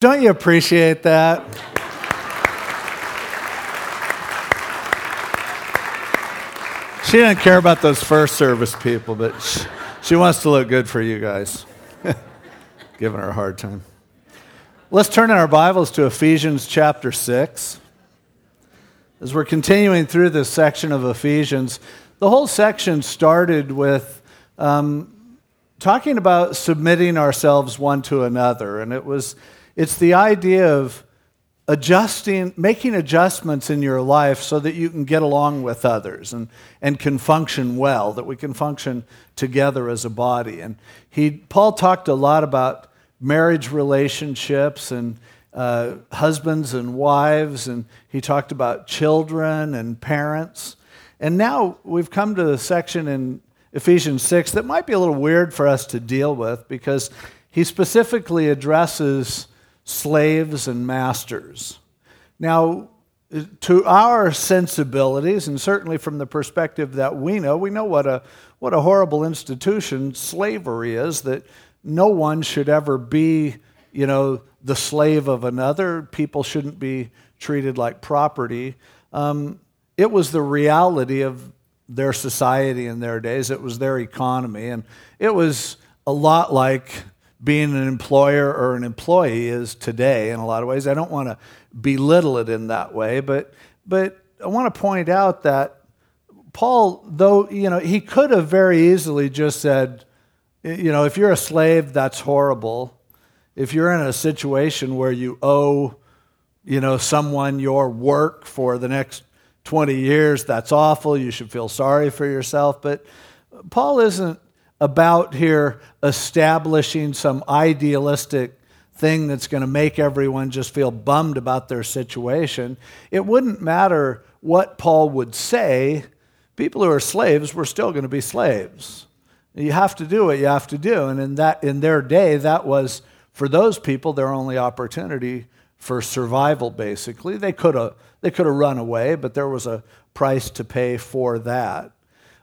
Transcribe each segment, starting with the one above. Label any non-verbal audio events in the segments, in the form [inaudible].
Don't you appreciate that? She didn't care about those first service people, but she, she wants to look good for you guys. [laughs] Giving her a hard time. Let's turn in our Bibles to Ephesians chapter 6. As we're continuing through this section of Ephesians, the whole section started with um, talking about submitting ourselves one to another. And it was, it's the idea of adjusting, making adjustments in your life so that you can get along with others and, and can function well, that we can function together as a body. And he, Paul talked a lot about marriage relationships and uh, husbands and wives, and he talked about children and parents. And now we've come to the section in Ephesians 6 that might be a little weird for us to deal with because he specifically addresses slaves and masters. Now, to our sensibilities, and certainly from the perspective that we know, we know what a, what a horrible institution slavery is, that no one should ever be, you know, the slave of another. People shouldn't be treated like property. Um, it was the reality of their society in their days, it was their economy, and it was a lot like being an employer or an employee is today in a lot of ways. I don't want to belittle it in that way, but, but I want to point out that Paul, though, you know, he could have very easily just said, you know, if you're a slave, that's horrible. If you're in a situation where you owe, you know, someone your work for the next 20 years, that's awful. You should feel sorry for yourself. But Paul isn't about here establishing some idealistic thing that's going to make everyone just feel bummed about their situation. It wouldn't matter what Paul would say. People who are slaves were still going to be slaves. You have to do what you have to do. And in, that, in their day, that was, for those people, their only opportunity for survival, basically. They could have they could have run away, but there was a price to pay for that.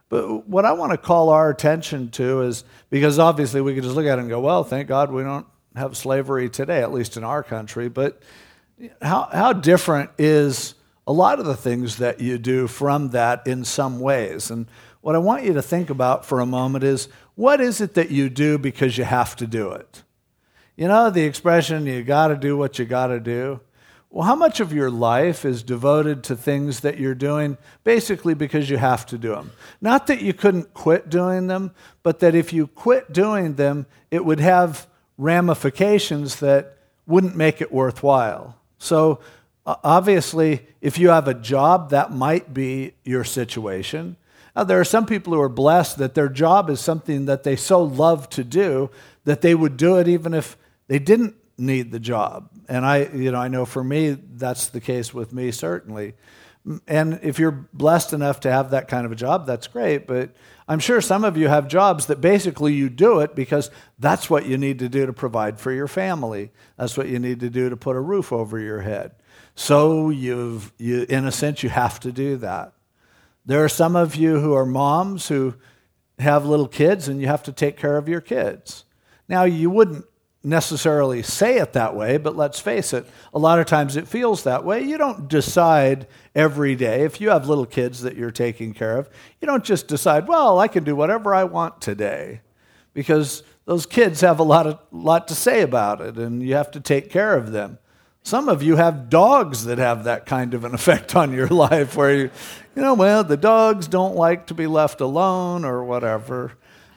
But what I want to call our attention to is because obviously we could just look at it and go, well, thank God we don't have slavery today, at least in our country. But how, how different is a lot of the things that you do from that in some ways? And what I want you to think about for a moment is what is it that you do because you have to do it? You know, the expression, you got to do what you got to do. Well, how much of your life is devoted to things that you're doing basically because you have to do them? Not that you couldn't quit doing them, but that if you quit doing them, it would have ramifications that wouldn't make it worthwhile. So, obviously, if you have a job, that might be your situation. Now, there are some people who are blessed that their job is something that they so love to do that they would do it even if they didn't need the job. And I, you know, I know for me, that's the case with me, certainly. And if you're blessed enough to have that kind of a job, that's great. But I'm sure some of you have jobs that basically you do it because that's what you need to do to provide for your family. That's what you need to do to put a roof over your head. So you've, you, in a sense, you have to do that. There are some of you who are moms who have little kids and you have to take care of your kids. Now, you wouldn't necessarily say it that way, but let's face it, a lot of times it feels that way. You don't decide every day, if you have little kids that you're taking care of, you don't just decide, well, I can do whatever I want today, because those kids have a lot, of, lot to say about it, and you have to take care of them. Some of you have dogs that have that kind of an [laughs] effect on your life where you, you know, well, the dogs don't like to be left alone or whatever.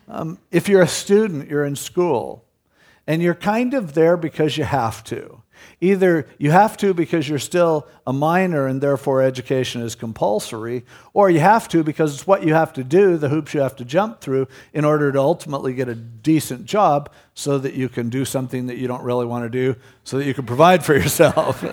Um, if you're a student, you're in school and you're kind of there because you have to. Either you have to because you're still a minor and therefore education is compulsory, or you have to because it's what you have to do, the hoops you have to jump through in order to ultimately get a decent job so that you can do something that you don't really want to do so that you can provide for [laughs] yourself.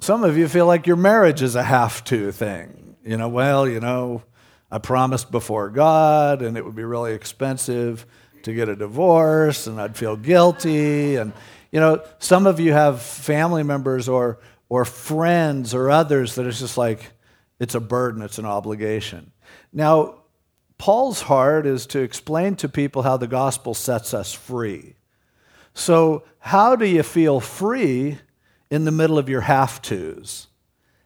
Some of you feel like your marriage is a have to thing. You know, well, you know, I promised before God and it would be really expensive to get a divorce and I'd feel guilty. And, you know, some of you have family members or, or friends or others that it's just like, it's a burden, it's an obligation. Now, Paul's heart is to explain to people how the gospel sets us free. So, how do you feel free in the middle of your have tos?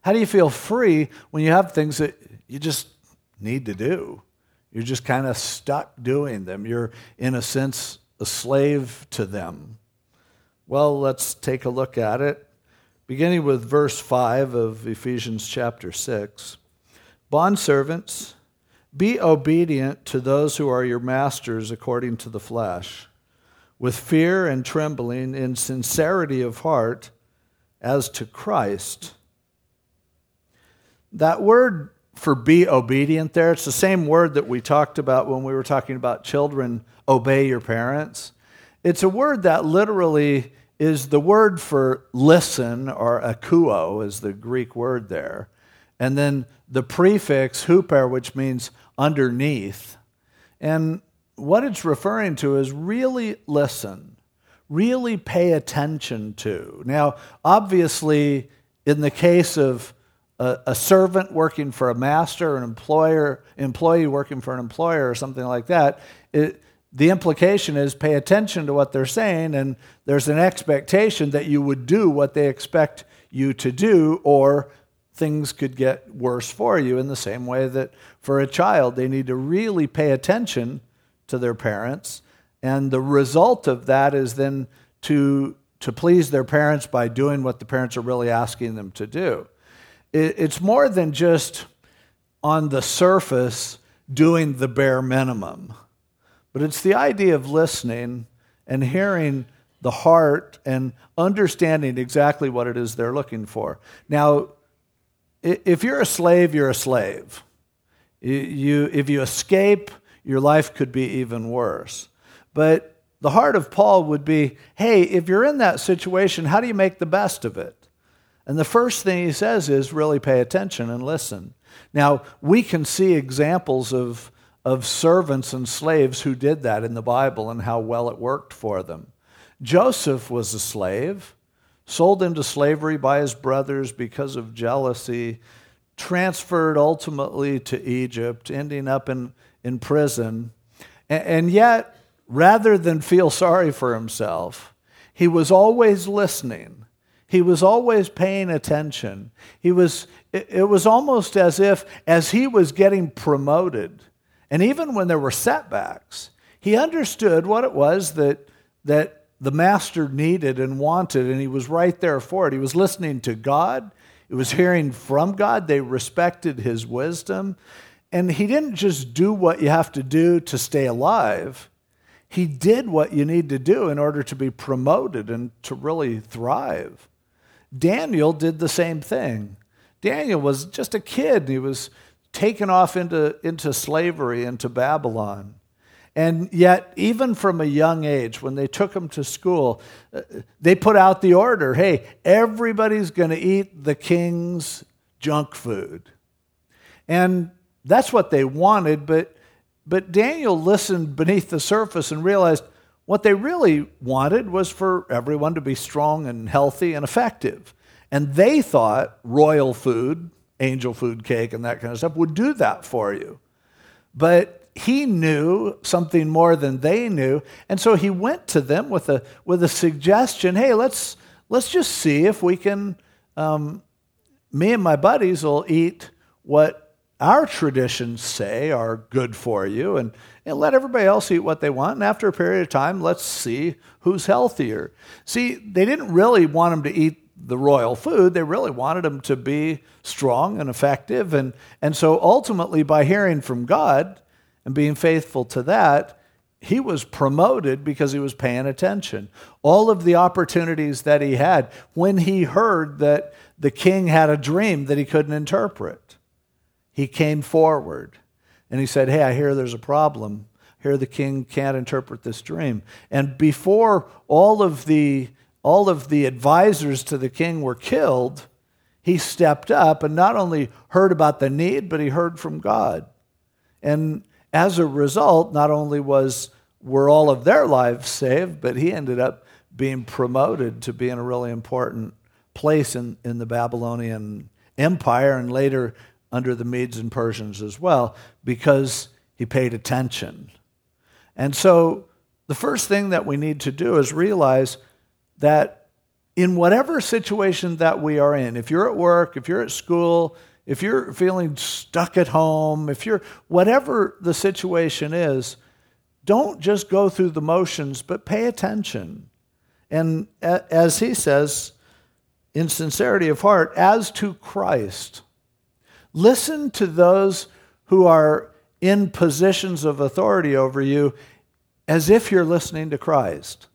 How do you feel free when you have things that you just need to do? You're just kind of stuck doing them. You're, in a sense, a slave to them. Well, let's take a look at it. Beginning with verse 5 of Ephesians chapter 6. Bondservants, be obedient to those who are your masters according to the flesh, with fear and trembling, in sincerity of heart, as to Christ. That word for be obedient there, it's the same word that we talked about when we were talking about children obey your parents. It's a word that literally is the word for listen, or akuo is the Greek word there. And then the prefix huper, which means underneath. And what it's referring to is really listen, really pay attention to. Now, obviously, in the case of a, a, servant working for a master, an employer, employee working for an employer, or something like that, it, the implication is pay attention to what they're saying, and there's an expectation that you would do what they expect you to do, or things could get worse for you in the same way that for a child, they need to really pay attention to their parents. And the result of that is then to, to please their parents by doing what the parents are really asking them to do. It, it's more than just on the surface doing the bare minimum. But it's the idea of listening and hearing the heart and understanding exactly what it is they're looking for. Now, if you're a slave, you're a slave. You, if you escape, your life could be even worse. But the heart of Paul would be hey, if you're in that situation, how do you make the best of it? And the first thing he says is really pay attention and listen. Now, we can see examples of of servants and slaves who did that in the Bible and how well it worked for them. Joseph was a slave, sold into slavery by his brothers because of jealousy, transferred ultimately to Egypt, ending up in, in prison. And, and yet, rather than feel sorry for himself, he was always listening. He was always paying attention. He was, it, was almost as if, as he was getting promoted, and even when there were setbacks, he understood what it was that, that the master needed and wanted, and he was right there for it. He was listening to God, he was hearing from God. They respected his wisdom. And he didn't just do what you have to do to stay alive, he did what you need to do in order to be promoted and to really thrive. Daniel did the same thing. Daniel was just a kid. He was taken off into, into slavery, into Babylon. And yet, even from a young age, when they took him to school, uh, they put out the order hey, everybody's going to eat the king's junk food. And that's what they wanted, but, but Daniel listened beneath the surface and realized what they really wanted was for everyone to be strong and healthy and effective. And they thought royal food angel food cake and that kind of stuff, would do that for you. But he knew something more than they knew, and so he went to them with a with a suggestion. Hey, let's let's just see if we can. Um, me and my buddies will eat what our traditions say are good for you, and, and let everybody else eat what they want. And after a period of time, let's see who's healthier. See, they didn't really want them to eat the royal food. They really wanted him to be strong and effective. And, and so ultimately, by hearing from God and being faithful to that, he was promoted because he was paying attention. All of the opportunities that he had when he heard that the king had a dream that he couldn't interpret, he came forward and he said, Hey, I hear there's a problem. Here the king can't interpret this dream. And before all of the all of the advisors to the king were killed, he stepped up and not only heard about the need, but he heard from God. And as a result, not only was were all of their lives saved, but he ended up being promoted to be in a really important place in, in the Babylonian Empire and later under the Medes and Persians as well, because he paid attention. And so the first thing that we need to do is realize that in whatever situation that we are in, if you're at work, if you're at school, if you're feeling stuck at home, if you're whatever the situation is, don't just go through the motions, but pay attention. And as he says, in sincerity of heart, as to Christ, listen to those who are in positions of authority over you as if you're listening to Christ,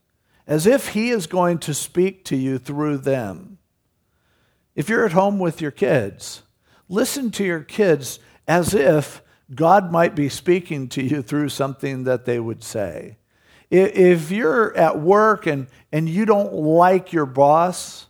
as if He is going to speak to you through them. If you're at home with your kids, listen to your kids as if God might be speaking to you through something that they would say. If you're at work and, and you don't like your boss,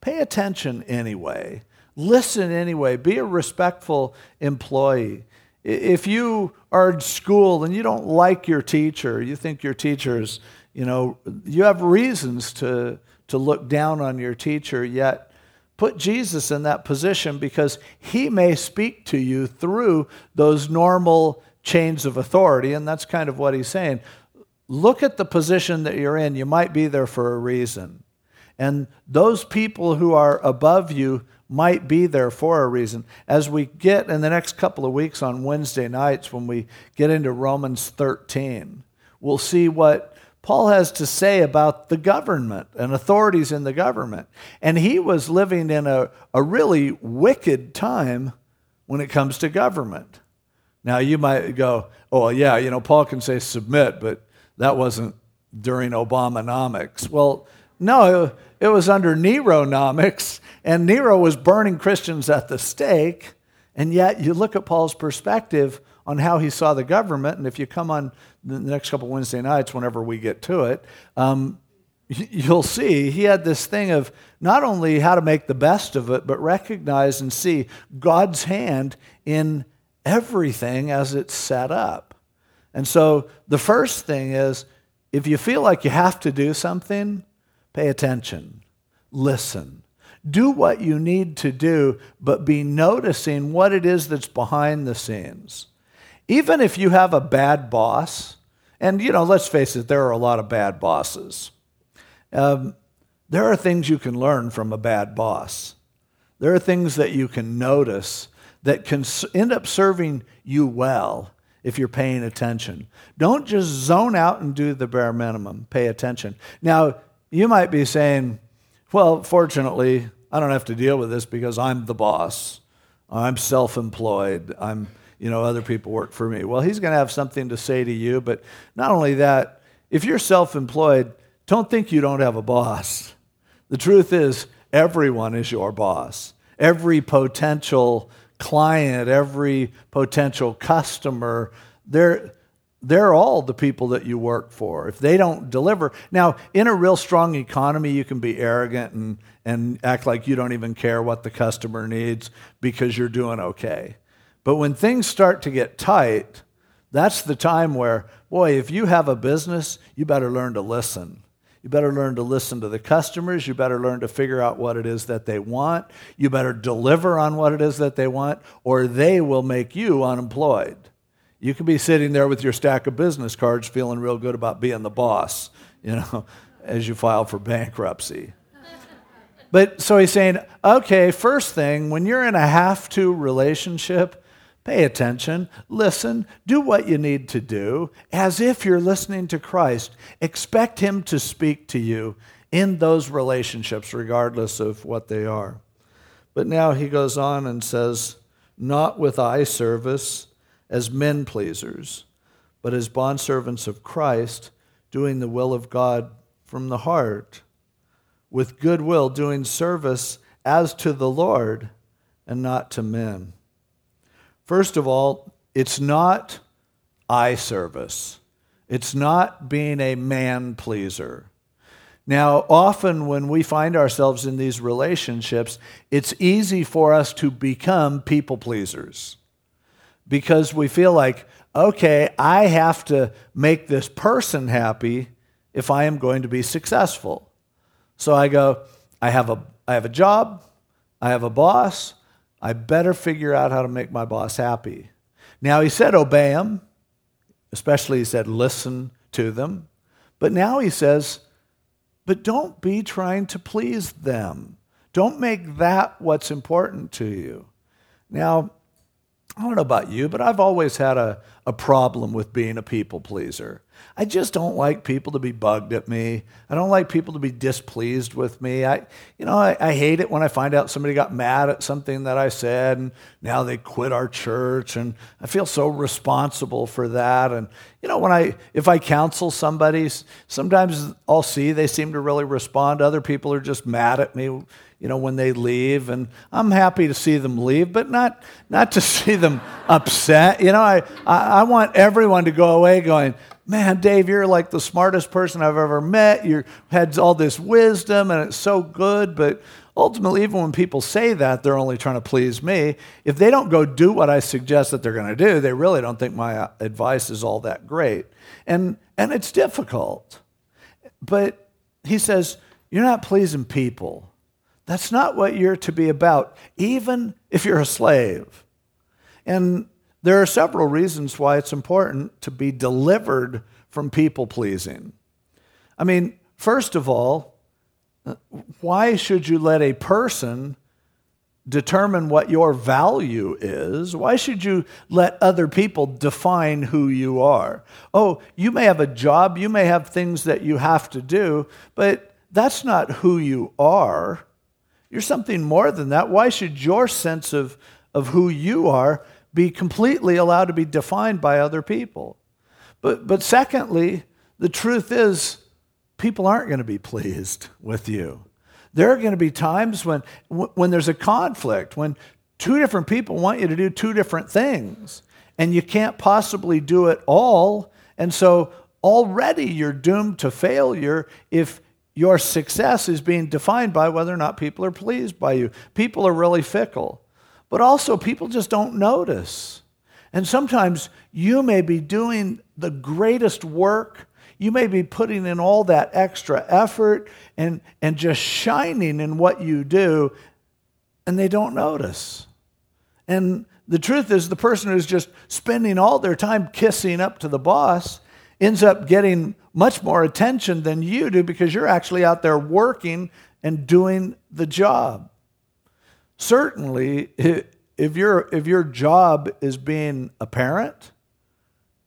pay attention anyway. Listen anyway. Be a respectful employee. If you are in school and you don't like your teacher, you think your teacher's, you know, you have reasons to, to look down on your teacher, yet put Jesus in that position because he may speak to you through those normal chains of authority. And that's kind of what he's saying. Look at the position that you're in. You might be there for a reason. And those people who are above you might be there for a reason. As we get in the next couple of weeks on Wednesday nights, when we get into Romans 13, we'll see what Paul has to say about the government and authorities in the government. And he was living in a, a really wicked time when it comes to government. Now, you might go, oh, yeah, you know, Paul can say submit, but that wasn't during Obamanomics. Well, no, it was under Neronomics, and Nero was burning Christians at the stake. And yet, you look at Paul's perspective on how he saw the government, and if you come on the next couple Wednesday nights, whenever we get to it, um, you'll see he had this thing of not only how to make the best of it, but recognize and see God's hand in everything as it's set up. And so the first thing is if you feel like you have to do something, Pay attention. Listen. Do what you need to do, but be noticing what it is that's behind the scenes. Even if you have a bad boss, and you know, let's face it, there are a lot of bad bosses. Um, there are things you can learn from a bad boss. There are things that you can notice that can end up serving you well if you're paying attention. Don't just zone out and do the bare minimum. Pay attention. Now, you might be saying, well, fortunately, I don't have to deal with this because I'm the boss. I'm self employed. I'm, you know, other people work for me. Well, he's going to have something to say to you. But not only that, if you're self employed, don't think you don't have a boss. The truth is, everyone is your boss. Every potential client, every potential customer, they're, they're all the people that you work for. If they don't deliver, now in a real strong economy, you can be arrogant and, and act like you don't even care what the customer needs because you're doing okay. But when things start to get tight, that's the time where, boy, if you have a business, you better learn to listen. You better learn to listen to the customers. You better learn to figure out what it is that they want. You better deliver on what it is that they want, or they will make you unemployed. You could be sitting there with your stack of business cards feeling real good about being the boss, you know, [laughs] as you file for bankruptcy. But so he's saying, okay, first thing, when you're in a have to relationship, pay attention, listen, do what you need to do as if you're listening to Christ. Expect him to speak to you in those relationships, regardless of what they are. But now he goes on and says, not with eye service as men pleasers, but as bondservants of Christ, doing the will of God from the heart, with good will, doing service as to the Lord and not to men. First of all, it's not eye service. It's not being a man pleaser. Now, often when we find ourselves in these relationships, it's easy for us to become people pleasers because we feel like, okay, I have to make this person happy if I am going to be successful. So I go, I have a, I have a job, I have a boss, I better figure out how to make my boss happy. Now, he said, obey him, especially he said, listen to them. But now he says, but don't be trying to please them. Don't make that what's important to you. Now, I don't know about you, but I've always had a, a problem with being a people pleaser. I just don't like people to be bugged at me. I don't like people to be displeased with me. I, you know, I, I, hate it when I find out somebody got mad at something that I said and now they quit our church. And I feel so responsible for that. And, you know, when I, if I counsel somebody, sometimes I'll see they seem to really respond. Other people are just mad at me you know, when they leave. And I'm happy to see them leave, but not, not to [laughs] see them upset. You know, I, I, I want everyone to go away going, man, Dave, you're like the smartest person I've ever met. You had all this wisdom and it's so good. But ultimately, even when people say that, they're only trying to please me. If they don't go do what I suggest that they're going to do, they really don't think my uh, advice is all that great. And, and it's difficult. But he says, You're not pleasing people. That's not what you're to be about, even if you're a slave. And there are several reasons why it's important to be delivered from people pleasing. I mean, first of all, uh, why should you let a person determine what your value is? Why should you let other people define who you are? Oh, you may have a job, you may have things that you have to do, but that's not who you are. You're something more than that. Why should your sense of, of who you are be completely allowed to be defined by other people. But, but secondly, the truth is, people aren't going to be pleased [laughs] with you. There are going to be times when, when there's a conflict, when two different people want you to do two different things, and you can't possibly do it all. And so already you're doomed to failure if your success is being defined by whether or not people are pleased by you. People are really fickle but also people just don't notice. And sometimes you may be doing the greatest work. You may be putting in all that extra effort and, and just shining in what you do, and they don't notice. And the truth is, the person who's just spending all their time kissing up to the boss ends up getting much more attention than you do because you're actually out there working and doing the job certainly, if, your if your job is being a parent,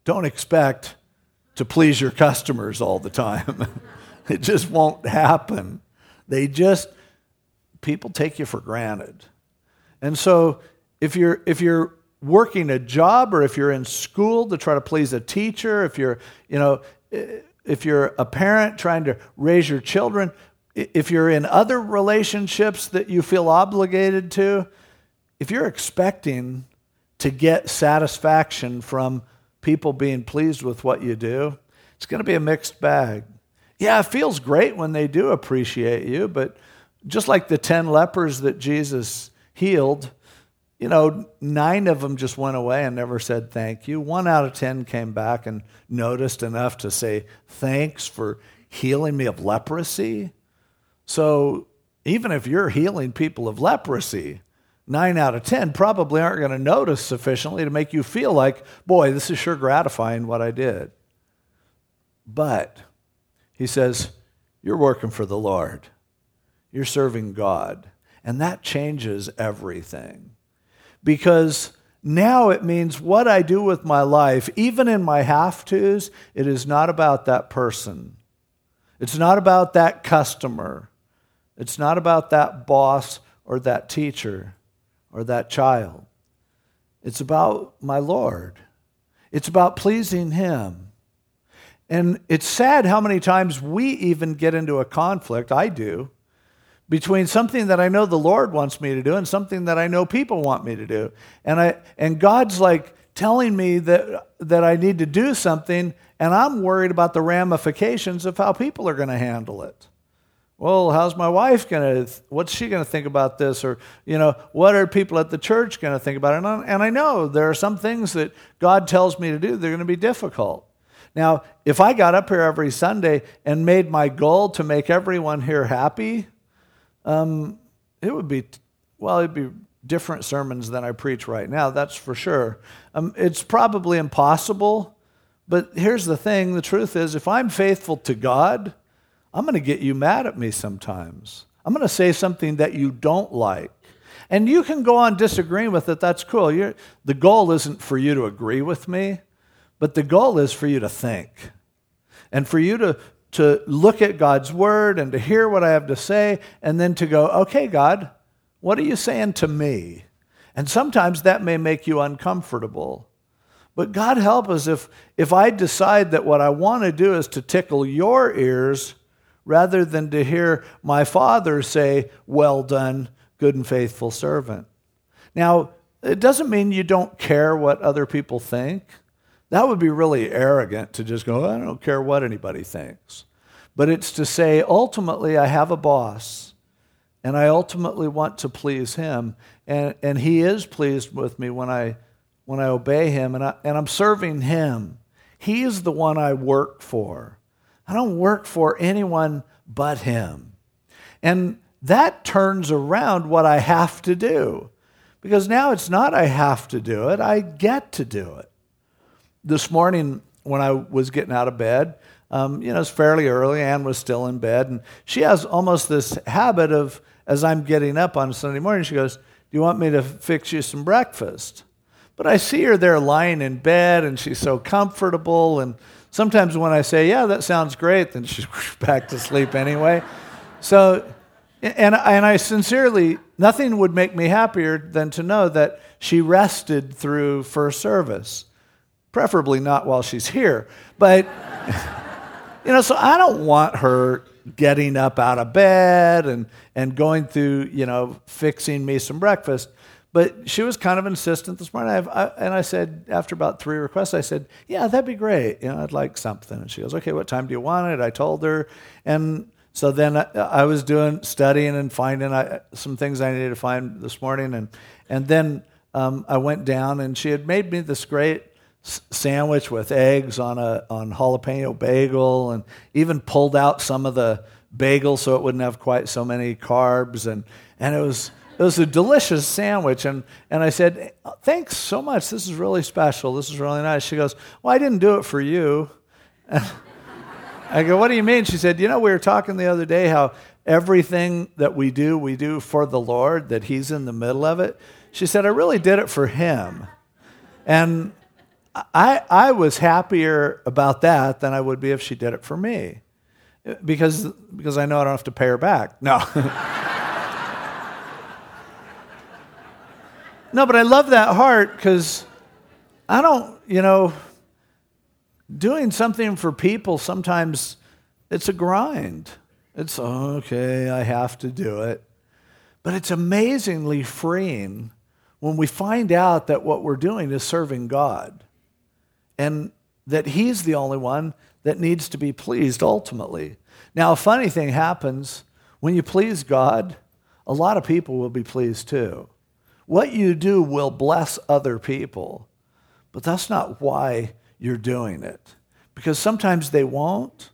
don't expect to please your customers all the time. [laughs] it just won't happen. They just, people take you for granted. And so if you're, if you're working a job or if you're in school to try to please a teacher, if you're, you know, if you're a parent trying to raise your children, if you're in other relationships that you feel obligated to, if you're expecting to get satisfaction from people being pleased with what you do, it's going to be a mixed bag. Yeah, it feels great when they do appreciate you, but just like the 10 lepers that Jesus healed, you know, nine of them just went away and never said thank you. One out of 10 came back and noticed enough to say, Thanks for healing me of leprosy. So even if you're healing people of leprosy, nine out of 10 probably aren't going to notice sufficiently to make you feel like, boy, this is sure gratifying what I did. But he says, you're working for the Lord, you're serving God. And that changes everything. Because now it means what I do with my life, even in my have tos, it is not about that person. It's not about that customer. It's not about that boss or that teacher or that child. It's about my Lord. It's about pleasing Him. And it's sad how many times we even get into a conflict, I do, between something that I know the Lord wants me to do and something that I know people want me to do. And, I, and God's like telling me that, that I need to do something, and I'm worried about the ramifications of how people are going to handle it well, how's my wife going to, what's she going to think about this? Or, you know, what are people at the church going to think about it? And I, and I know there are some things that God tells me to do, they're going to be difficult. Now, if I got up here every Sunday and made my goal to make everyone here happy, um, it would be, well, it'd be different sermons than I preach right now, that's for sure. Um, it's probably impossible, But here's the thing the truth is, if I'm faithful to God, I'm going to get you mad at me sometimes. I'm going to say something that you don't like. And you can go on disagreeing with it. That's cool. You're, the goal isn't for you to agree with me, but the goal is for you to think and for you to, to look at God's word and to hear what I have to say and then to go, okay, God, what are you saying to me? And sometimes that may make you uncomfortable. But God help us if, if I decide that what I want to do is to tickle your ears rather than to hear my father say, Well done, good and faithful servant. Now, it doesn't mean you don't care what other people think. That would be really arrogant to just go, I don't care what anybody thinks. But it's to say, ultimately, I have a boss, and I ultimately want to please him. And, and he is pleased with me when I, when I obey him, and, I, and I'm serving him. He is the one I work for. I don't work for anyone but him. And that turns around what I have to do. Because now it's not I have to do it, I get to do it. This morning, when I was getting out of bed, um, you know, it's fairly early. Anne was still in bed, and she has almost this habit of, as I'm getting up on Sunday morning, she goes, Do you want me to fix you some breakfast? But I see her there lying in bed, and she's so comfortable, and Sometimes when I say, yeah, that sounds great, then she's [laughs] back to sleep anyway. So, and, and I sincerely, nothing would make me happier than to know that she rested through first service. Preferably not while she's here. But, [laughs] you know, so I don't want her getting up out of bed and, and going through, you know, fixing me some breakfast. But she was kind of insistent this morning. I, I, and I said, after about three requests, I said, Yeah, that'd be great. You know, I'd like something. And she goes, Okay, what time do you want it? I told her. And so then I, I was doing studying and finding I, some things I needed to find this morning. And, and then um, I went down, and she had made me this great sandwich with eggs on a on jalapeno bagel, and even pulled out some of the bagel so it wouldn't have quite so many carbs. And, and it was it was a delicious sandwich. And, and I said, Thanks so much. This is really special. This is really nice. She goes, Well, I didn't do it for you. [laughs] I go, What do you mean? She said, You know, we were talking the other day how everything that we do, we do for the Lord, that He's in the middle of it. She said, I really did it for Him. And I, I was happier about that than I would be if she did it for me because, because I know I don't have to pay her back. No. [laughs] No, but I love that heart because I don't, you know, doing something for people sometimes it's a grind. It's okay, I have to do it. But it's amazingly freeing when we find out that what we're doing is serving God and that He's the only one that needs to be pleased ultimately. Now, a funny thing happens when you please God, a lot of people will be pleased too. What you do will bless other people, but that's not why you're doing it. Because sometimes they won't.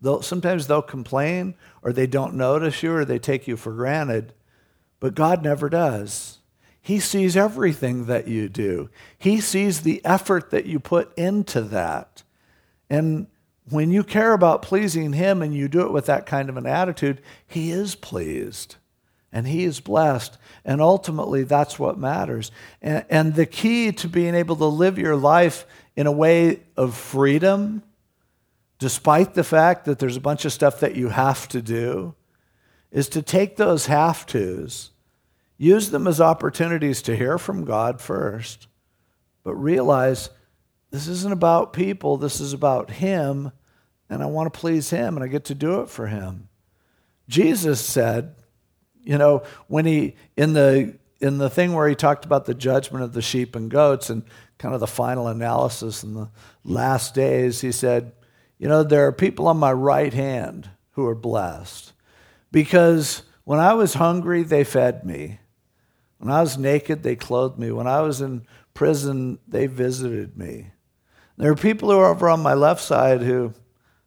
They'll, sometimes they'll complain or they don't notice you or they take you for granted. But God never does. He sees everything that you do, He sees the effort that you put into that. And when you care about pleasing Him and you do it with that kind of an attitude, He is pleased and he is blessed. And ultimately, that's what matters. And, and, the key to being able to live your life in a way of freedom, despite the fact that there's a bunch of stuff that you have to do, is to take those have tos, use them as opportunities to hear from God first, but realize this isn't about people, this is about Him, and I want to please Him, and I get to do it for Him. Jesus said, you know, when he, in the, in the thing where he talked about the judgment of the sheep and goats and kind of the final analysis in the last days, he said, you know, there are people on my right hand who are blessed because when I was hungry, they fed me. When I was naked, they clothed me. When I was in prison, they visited me. There are people who are over on my left side who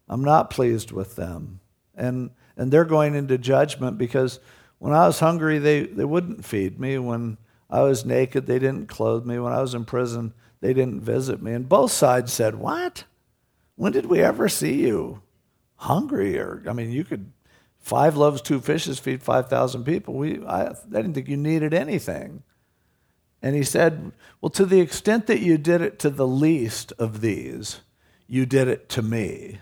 I'm not pleased with them. And, and they're going into judgment because when I was hungry, they, they wouldn't feed me. When I was naked, they didn't clothe me. When I was in prison, they didn't visit me. And both sides said, What? when did we ever see you hungry? Or, I mean, you could, five loaves, two fishes feed 5,000 people. We, I, I didn't think you needed anything. And he said, Well, to the extent that you did it to the least of these, you did it to me.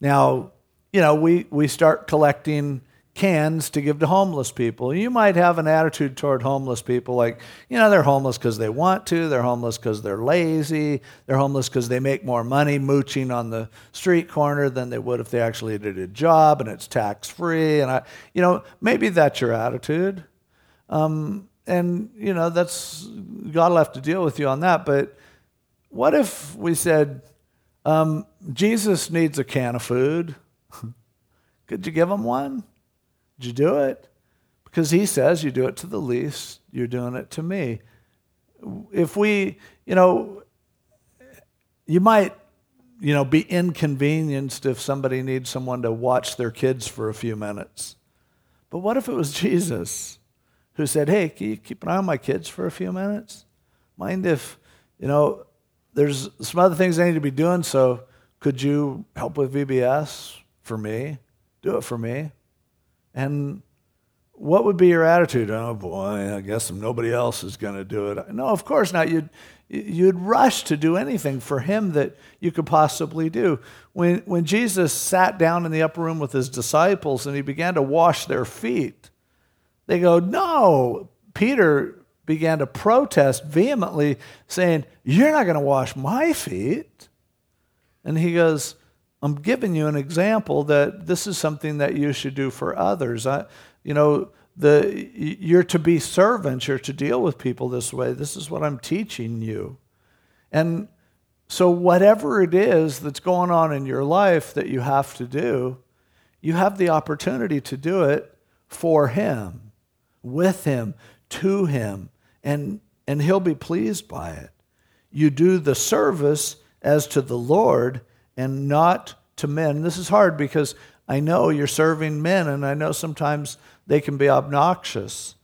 Now, you know, we, we start collecting cans to give to homeless people. You might have an attitude toward homeless people like, you know, they're homeless because they want to, they're homeless because they're lazy, they're homeless because they make more money mooching on the street corner than they would if they actually did a job and it's tax free. And I, you know, maybe that's your attitude. Um, and, you know, that's, God will have to deal with you on that. But what if we said, um, Jesus needs a can of food? [laughs] Could you give him one? Did you do it? Because he says you do it to the least, you're doing it to me. If we, you know, you might, you know, be inconvenienced if somebody needs someone to watch their kids for a few minutes. But what if it was [laughs] Jesus who said, Hey, can you keep an eye on my kids for a few minutes? Mind if, you know, there's some other things I need to be doing, so could you help with VBS for me? Do it for me. And what would be your attitude? Oh boy, I guess nobody else is going to do it. No, of course not. You'd, you'd rush to do anything for him that you could possibly do. When, when Jesus sat down in the upper room with his disciples and he began to wash their feet, they go, No. Peter began to protest vehemently, saying, You're not going to wash my feet. And he goes, I'm giving you an example that this is something that you should do for others. I, you know, the, you're to be servants, you're to deal with people this way. This is what I'm teaching you. And so, whatever it is that's going on in your life that you have to do, you have the opportunity to do it for Him, with Him, to Him, and, and He'll be pleased by it. You do the service as to the Lord and not to men. This is hard because I know you're serving men, and I know sometimes they can be obnoxious.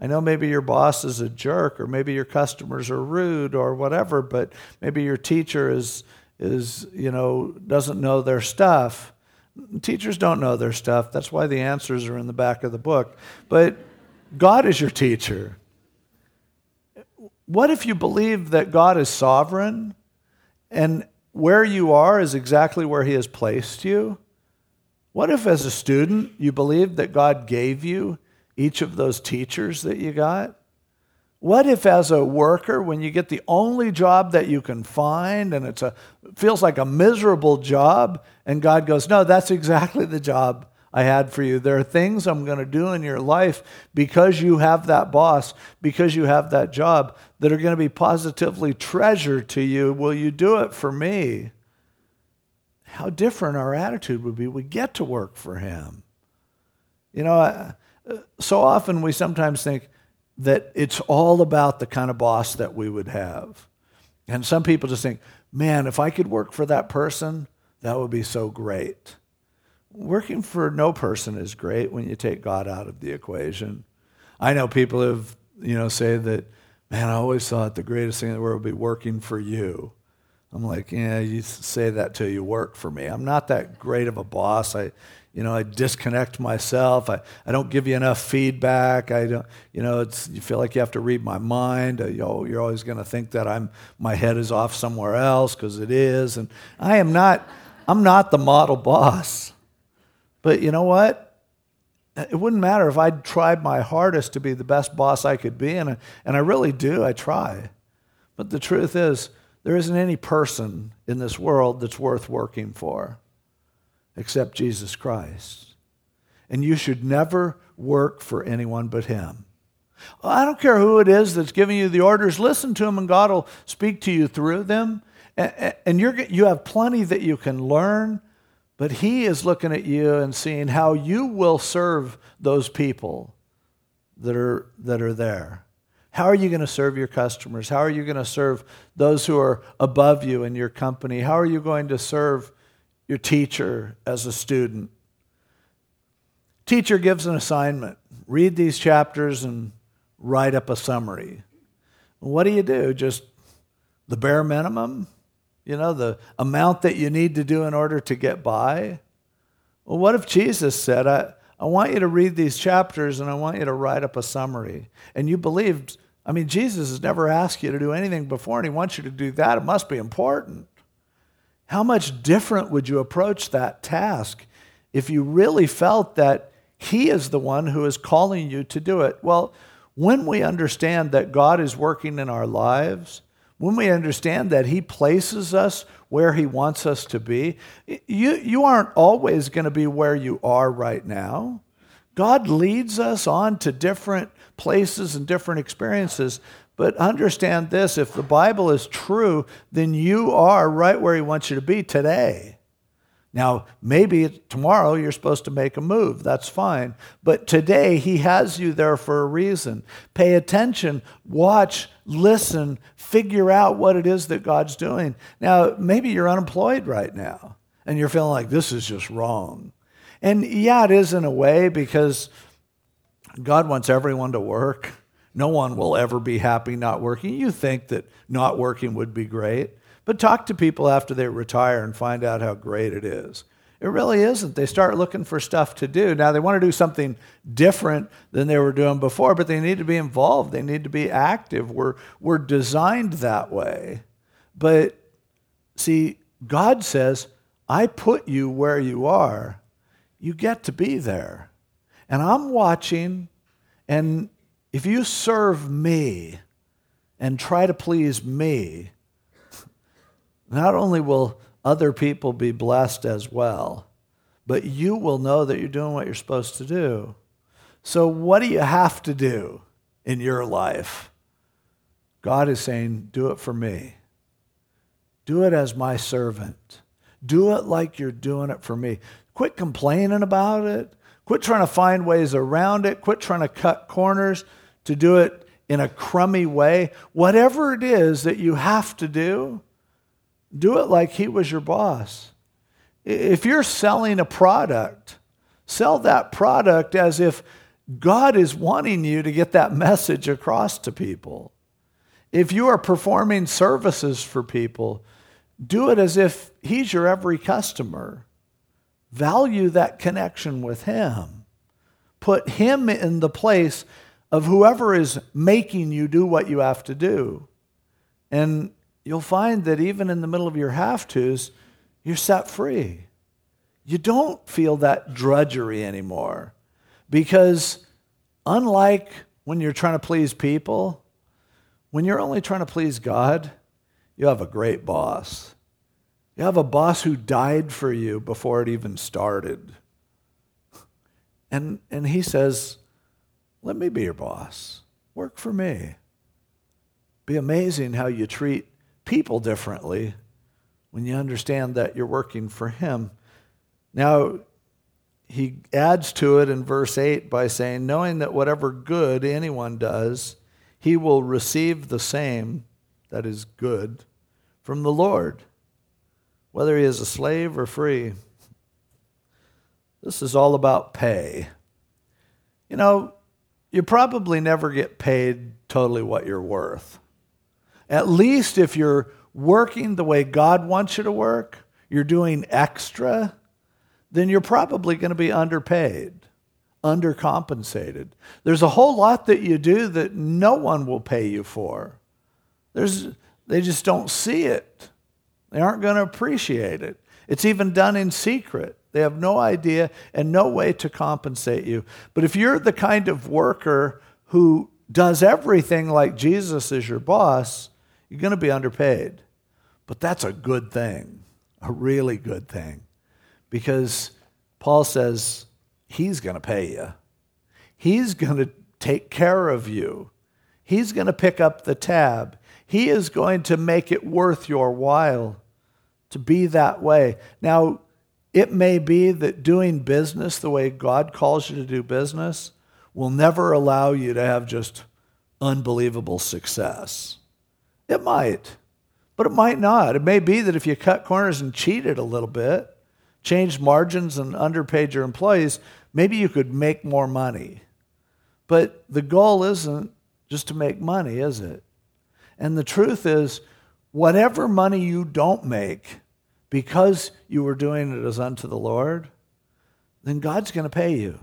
I know maybe your boss is a jerk, or maybe your customers are rude, or whatever. But maybe your teacher is is you know doesn't know their stuff. Teachers don't know their stuff. That's why the answers are in the back of the book. But God is your teacher. What if you believe that God is sovereign and where you are is exactly where He has placed you? What if, as a student, you believed that God gave you each of those teachers that you got? What if, as a worker, when you get the only job that you can find and it's a, it feels like a miserable job, and God goes, No, that's exactly the job I had for you. There are things I'm going to do in your life because you have that boss, because you have that job, that are going to be positively treasured to you. Will you do it for me? How different our attitude would be. We get to work for Him. You know, uh, so often we sometimes think that it's all about the kind of boss that we would have. And some people just think, man, if I could work for that person, that would be so great working for no person is great when you take God out of the equation. I know people have, you know, say that, man, I always thought the greatest thing in the world would be working for you. I'm like, yeah, you say that till you work for me. I'm not that great of a boss. I, you know, I disconnect myself. I, I don't give you enough feedback. I don't, you know, it's, you feel like you have to read my mind. Uh, you know, you're always going to think that I'm, my head is off somewhere else because it is. And I am not, I'm not the model boss. But you know what? It wouldn't matter if I tried my hardest to be the best boss I could be, and, and I really do, I try. But the truth is, there isn't any person in this world that's worth working for except Jesus Christ. And you should never work for anyone but Him. I don't care who it is that's giving you the orders, listen to them, and God will speak to you through them. And you're, you have plenty that you can learn but he is looking at you and seeing how you will serve those people that are, that are there. How are you going to serve your customers? How are you going to serve those who are above you in your company? How are you going to serve your teacher as a student? Teacher gives an assignment read these chapters and write up a summary. What do you do? Just the bare minimum? You know, the amount that you need to do in order to get by? Well, what if Jesus said, I, I want you to read these chapters and I want you to write up a summary? And you believed, I mean, Jesus has never asked you to do anything before and he wants you to do that. It must be important. How much different would you approach that task if you really felt that he is the one who is calling you to do it? Well, when we understand that God is working in our lives, when we understand that He places us where He wants us to be, you, you aren't always going to be where you are right now. God leads us on to different places and different experiences. But understand this if the Bible is true, then you are right where He wants you to be today. Now, maybe tomorrow you're supposed to make a move. That's fine. But today, He has you there for a reason. Pay attention, watch, listen, figure out what it is that God's doing. Now, maybe you're unemployed right now and you're feeling like this is just wrong. And yeah, it is in a way because God wants everyone to work. No one will ever be happy not working. You think that not working would be great. But talk to people after they retire and find out how great it is. It really isn't. They start looking for stuff to do. Now, they want to do something different than they were doing before, but they need to be involved. They need to be active. We're, we're designed that way. But see, God says, I put you where you are. You get to be there. And I'm watching, and if you serve me and try to please me, not only will other people be blessed as well, but you will know that you're doing what you're supposed to do. So, what do you have to do in your life? God is saying, Do it for me. Do it as my servant. Do it like you're doing it for me. Quit complaining about it. Quit trying to find ways around it. Quit trying to cut corners to do it in a crummy way. Whatever it is that you have to do, do it like he was your boss. If you're selling a product, sell that product as if God is wanting you to get that message across to people. If you are performing services for people, do it as if He's your every customer. Value that connection with Him. Put Him in the place of whoever is making you do what you have to do. And you'll find that even in the middle of your have tos, you're set free. You don't feel that drudgery anymore because, unlike when you're trying to please people, when you're only trying to please God, you have a great boss. You have a boss who died for you before it even started. And, and he says, Let me be your boss. Work for me. Be amazing how you treat people differently when you understand that you're working for Him. Now, he adds to it in verse 8 by saying, knowing that whatever good anyone does, he will receive the same, that is good, from the Lord, whether he is a slave or free. This is all about pay. You know, you probably never get paid totally what you're worth. At least if you're working the way God wants you to work, you're doing extra, then you're probably going to be underpaid, undercompensated. There's a whole lot that you do that no one will pay you for. There's, they just don't see it. They aren't going to appreciate it. It's even done in secret. They have no idea and no way to compensate you. But if you're the kind of worker who does everything like Jesus is your boss, you're going to be underpaid. But that's a good thing, a really good thing, because Paul says he's going to pay you. He's going to take care of you. He's going to pick up the tab. He is going to make it worth your while to be that way. Now, it may be that doing business the way God calls you to do business will never allow you to have just unbelievable success. It might, but it might not. It may be that if you cut corners and cheated a little bit, changed margins and underpaid your employees, maybe you could make more money. But the goal isn't just to make money, is it? And the truth is, whatever money you don't make, because you were doing it as unto the Lord, then God's going to pay you.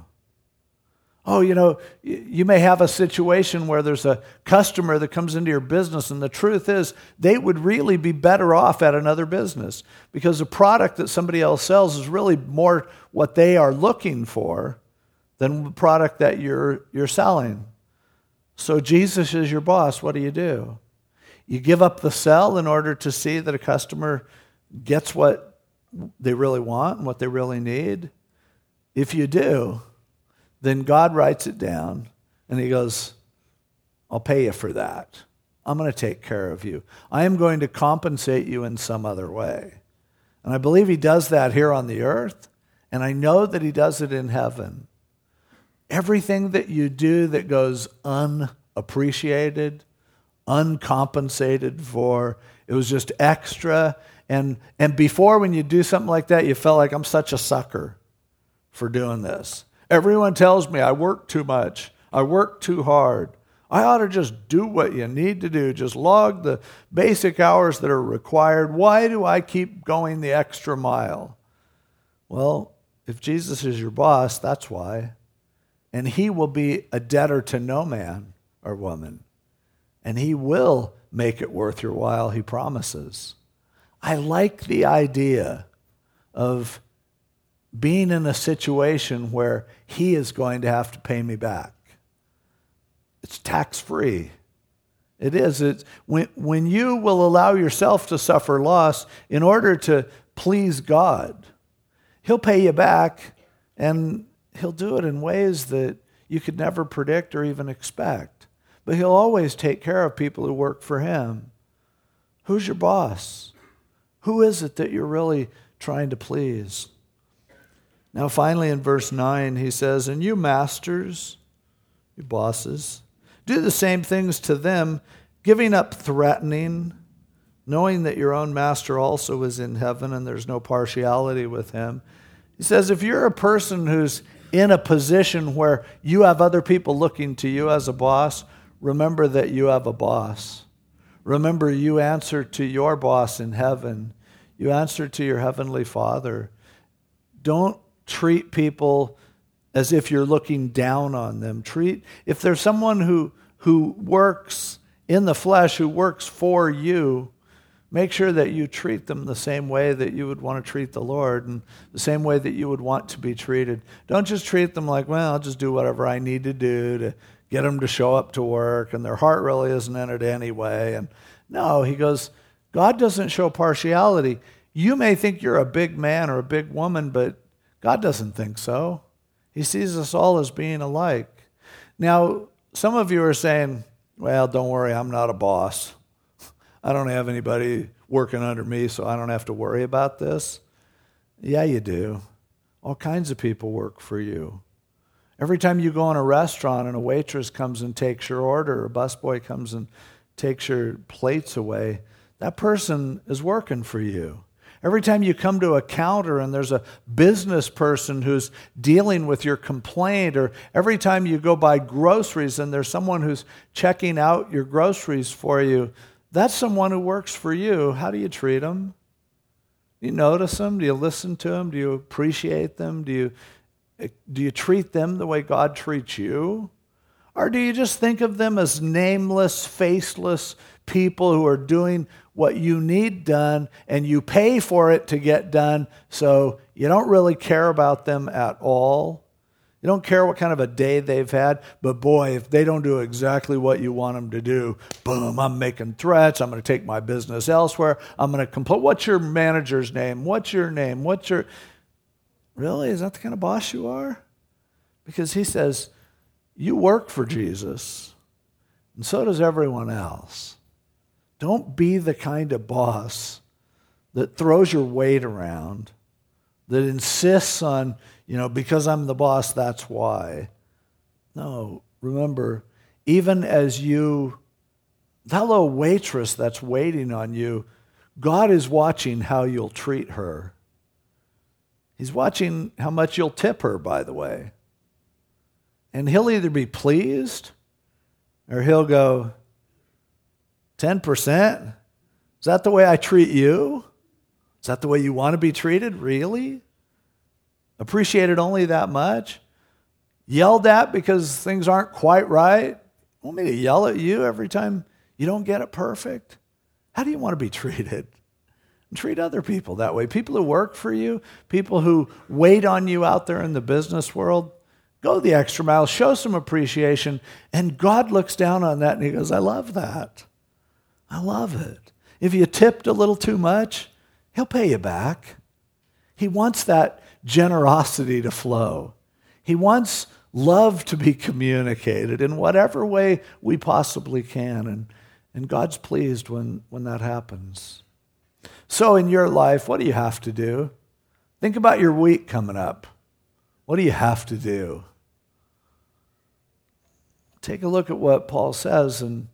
Oh, you know, you may have a situation where there's a customer that comes into your business, and the truth is they would really be better off at another business because the product that somebody else sells is really more what they are looking for than the product that you're, you're selling. So Jesus is your boss. What do you do? You give up the sell in order to see that a customer gets what they really want and what they really need. If you do, then God writes it down and he goes, I'll pay you for that. I'm going to take care of you. I am going to compensate you in some other way. And I believe he does that here on the earth, and I know that he does it in heaven. Everything that you do that goes unappreciated, uncompensated for, it was just extra. And, and before, when you do something like that, you felt like I'm such a sucker for doing this. Everyone tells me I work too much, I work too hard. I ought to just do what you need to do, just log the basic hours that are required. Why do I keep going the extra mile? Well, if Jesus is your boss, that's why. And he will be a debtor to no man or woman. And he will make it worth your while, he promises. I like the idea of being in a situation where he is going to have to pay me back. It's tax free. It is. It's, when, when you will allow yourself to suffer loss in order to please God, He'll pay you back and He'll do it in ways that you could never predict or even expect. But He'll always take care of people who work for Him. Who's your boss? Who is it that you're really trying to please? Now, finally, in verse 9, he says, And you masters, you bosses, do the same things to them, giving up threatening, knowing that your own master also is in heaven and there's no partiality with him. He says, If you're a person who's in a position where you have other people looking to you as a boss, remember that you have a boss. Remember, you answer to your boss in heaven. You answer to your heavenly Father. Don't treat people as if you're looking down on them. Treat if there's someone who who works in the flesh who works for you, make sure that you treat them the same way that you would want to treat the Lord and the same way that you would want to be treated. Don't just treat them like, well, I'll just do whatever I need to do to get them to show up to work and their heart really isn't in it anyway. And no, he goes, God doesn't show partiality. You may think you're a big man or a big woman, but God doesn't think so. He sees us all as being alike. Now, some of you are saying, well, don't worry, I'm not a boss. I don't have anybody working under me, so I don't have to worry about this. Yeah, you do. All kinds of people work for you. Every time you go in a restaurant and a waitress comes and takes your order, or a busboy comes and takes your plates away, that person is working for you. Every time you come to a counter and there's a business person who's dealing with your complaint, or every time you go buy groceries and there's someone who's checking out your groceries for you, that's someone who works for you. How do you treat them? Do you notice them? Do you listen to them? Do you appreciate them? Do you, eh, do you treat them the way God treats you? Or do you just think of them as nameless, faceless people who are doing what you need done and you pay for it to get done, so you don't really care about them at all. You don't care what kind of a day they've had, but boy, if they don't do exactly what you want them to do, boom, I'm making threats. I'm going to take my business elsewhere. I'm going to complain. What's your manager's name? What's your name? What's your. Really? Is that the kind of boss you are? Because he says, you work for Jesus, and so does everyone else. Don't be the kind of boss that throws your weight around, that insists on, you know, because I'm the boss, that's why. No, remember, even as you, that little waitress that's waiting on you, God is watching how you'll treat her. He's watching how much you'll tip her, by the way. And he'll either be pleased or he'll go, 10%? Is that the way I treat you? Is that the way you want to be treated? Really? Appreciated only that much? Yelled at because things aren't quite right? Want me to yell at you every time you don't get it perfect? How do you want to be [laughs] treated? Treat other people that way. People who work for you, people who wait on you out there in the business world, go the extra mile, show some appreciation. And God looks down on that and He goes, I love that. I love it. If you tipped a little too much, He'll pay you back. He wants that generosity to flow. He wants love to be communicated in whatever way we possibly can. And, and God's pleased when, when that happens. So, in your life, what do you have to do? Think about your week coming up. What do you have to do? Take a look at what Paul says, and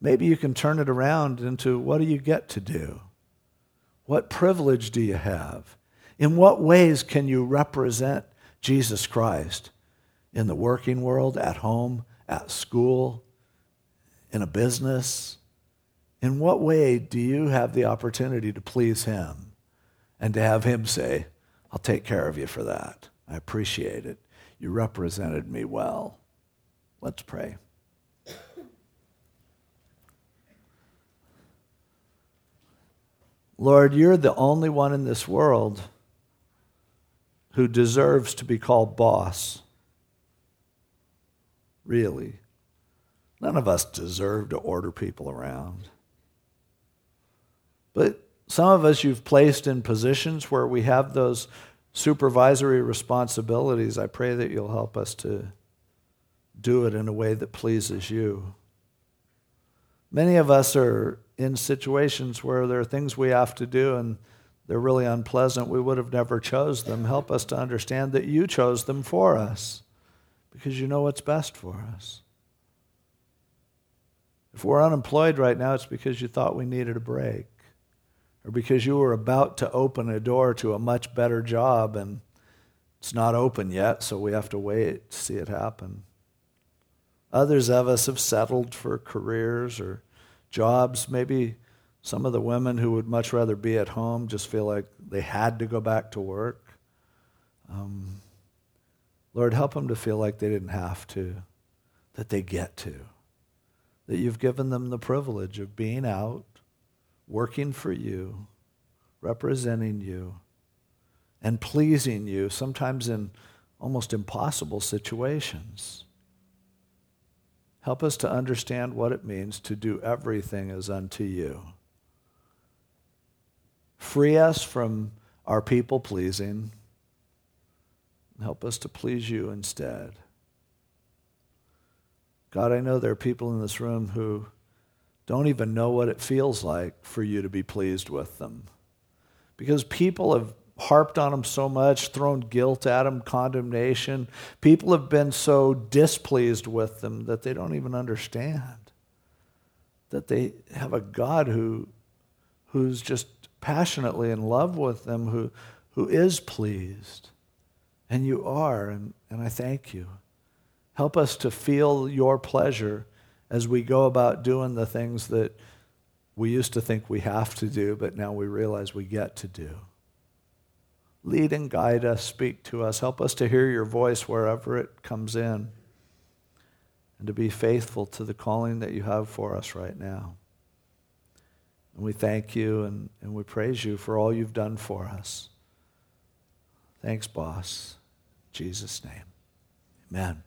maybe you can turn it around into what do you get to do? What privilege do you have? In what ways can you represent Jesus Christ in the working world, at home, at school, in a business? In what way do you have the opportunity to please Him and to have Him say, I'll take care of you for that? I appreciate it. You represented me well. Let's pray. Lord, you're the only one in this world who deserves to be called boss. Really. None of us deserve to order people around. But some of us you've placed in positions where we have those supervisory responsibilities. I pray that you'll help us to do it in a way that pleases you. Many of us are in situations where there are things we have to do and they're really unpleasant. We would have never chose them. Help us to understand that you chose them for us because you know what's best for us. If we're unemployed right now, it's because you thought we needed a break or because you were about to open a door to a much better job and it's not open yet, so we have to wait to see it happen. Others of us have settled for careers or jobs. Maybe some of the women who would much rather be at home just feel like they had to go back to work. Um, Lord, help them to feel like they didn't have to, that they get to, that you've given them the privilege of being out working for you, representing you, and pleasing you, sometimes in almost impossible situations. Help us to understand what it means to do everything as unto you. Free us from our people pleasing. Help us to please you instead. God, I know there are people in this room who don't even know what it feels like for you to be pleased with them. Because people have harped on them so much, thrown guilt at them, condemnation. People have been so displeased with them that they don't even understand that they have a God who, who's just passionately in love with them, who, who is pleased. And you are, and, and I thank you. Help us to feel your pleasure as we go about doing the things that we used to think we have to do, but now we realize we get to do. Lead and guide us, speak to us, help us to hear your voice wherever it comes in, and to be faithful to the calling that you have for us right now. And we thank you and, and we praise you for all you've done for us. Thanks, boss. In Jesus' name. Amen.